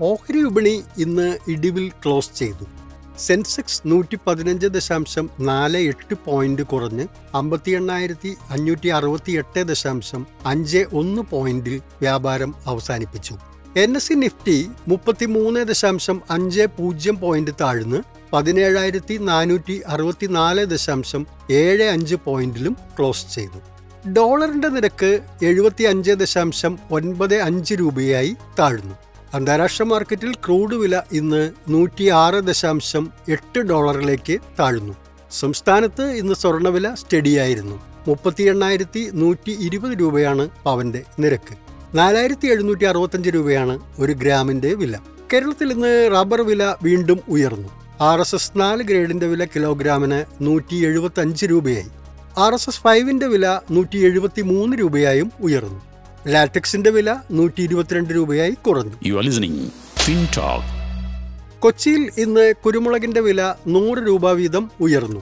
ഓഹരി വിപണി ഇന്ന് ഇടിവിൽ ക്ലോസ് ചെയ്തു. സെൻസെക്സ് നൂറ്റി പതിനഞ്ച് ദശാംശം നാല് എട്ട് പോയിന്റ് കുറഞ്ഞ് അമ്പത്തി എണ്ണായിരത്തി അഞ്ഞൂറ്റി അറുപത്തി എട്ട് ദശാംശം അഞ്ച് ഒന്ന് പോയിന്റിൽ വ്യാപാരം അവസാനിപ്പിച്ചു. എൻ എസ് സി നിഫ്റ്റി മുപ്പത്തിമൂന്ന് ദശാംശം അഞ്ച് പൂജ്യം പോയിന്റ് താഴ്ന്ന് പതിനേഴായിരത്തി നാനൂറ്റി അറുപത്തിനാല് ദശാംശം ഏഴ് അഞ്ച് പോയിന്റിലും ക്ലോസ് ചെയ്തു. ഡോളറിന്റെ നിരക്ക് എഴുപത്തി അഞ്ച് ദശാംശം ഒൻപത് അഞ്ച് രൂപയായി താഴ്ന്നു. അന്താരാഷ്ട്ര മാർക്കറ്റിൽ ക്രൂഡ് വില ഇന്ന് നൂറ്റിയാറ് ദശാംശം എട്ട് ഡോളറിലേക്ക് താഴ്ന്നു. സംസ്ഥാനത്ത് ഇന്ന് സ്വർണവില സ്റ്റഡിയായിരുന്നു. മുപ്പത്തി എണ്ണായിരത്തി നൂറ്റി ഇരുപത് രൂപയാണ് പവന്റെ നിരക്ക്. നാലായിരത്തി എഴുന്നൂറ്റി അറുപത്തഞ്ച് രൂപയാണ് ഒരു ഗ്രാമിന്റെ വില. കേരളത്തിൽ ഇന്ന് റബ്ബർ വില വീണ്ടും ഉയർന്നു. ആർ എസ് എസ് നാല് ഗ്രേഡിന്റെ വില കിലോഗ്രാമിന് നൂറ്റി എഴുപത്തി അഞ്ച് രൂപയായി. ആർ എസ് എസ് ഫൈവിന്റെ വില നൂറ്റി എഴുപത്തി മൂന്ന് രൂപയായും ഉയർന്നു. ലാറ്റക്സിന്റെ വില നൂറ്റി ഇരുപത്തിരണ്ട് രൂപയായി കുറഞ്ഞു. യു ആർ ലിസണിംഗ് ഫിൻടോക്ക് കൊച്ചിയിൽ ഇന്ന് കുരുമുളകിന്റെ വില നൂറ് രൂപ വീതം ഉയർന്നു.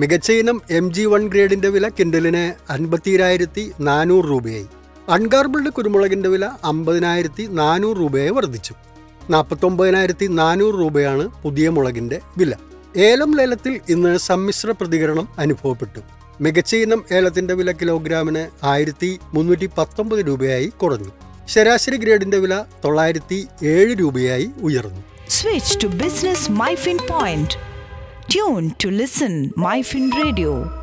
മികച്ച ഇനം എം ജി വൺ ഗ്രേഡിന്റെ വില കിൻഡലിന് അൻപത്തിരായിരത്തി നാനൂറ് രൂപയായി. അൺഗാർബിൾഡ് കുരുമുളകിന്റെ വില അമ്പതിനായിരത്തി നാനൂറ് രൂപയായി വർദ്ധിച്ചു. നാൽപ്പത്തൊമ്പതിനായിരത്തി നാനൂറ് രൂപയാണ് പുതിയ മുളകിന്റെ വില. ഏലം ലേലത്തിൽ ഇന്ന് സമ്മിശ്ര പ്രതികരണം അനുഭവപ്പെട്ടു. മികച്ച ഇനം ഏലത്തിന്റെ വില കിലോഗ്രാമിന് ആയിരത്തി മുന്നൂറ്റി പത്തൊമ്പത് രൂപയായി കുറഞ്ഞു. ശരാശരി ഗ്രേഡിന്റെ വില തൊള്ളായിരത്തി ഏഴ് രൂപയായി ഉയർന്നു. Switch to business MyFin Point tune to listen MyFin radio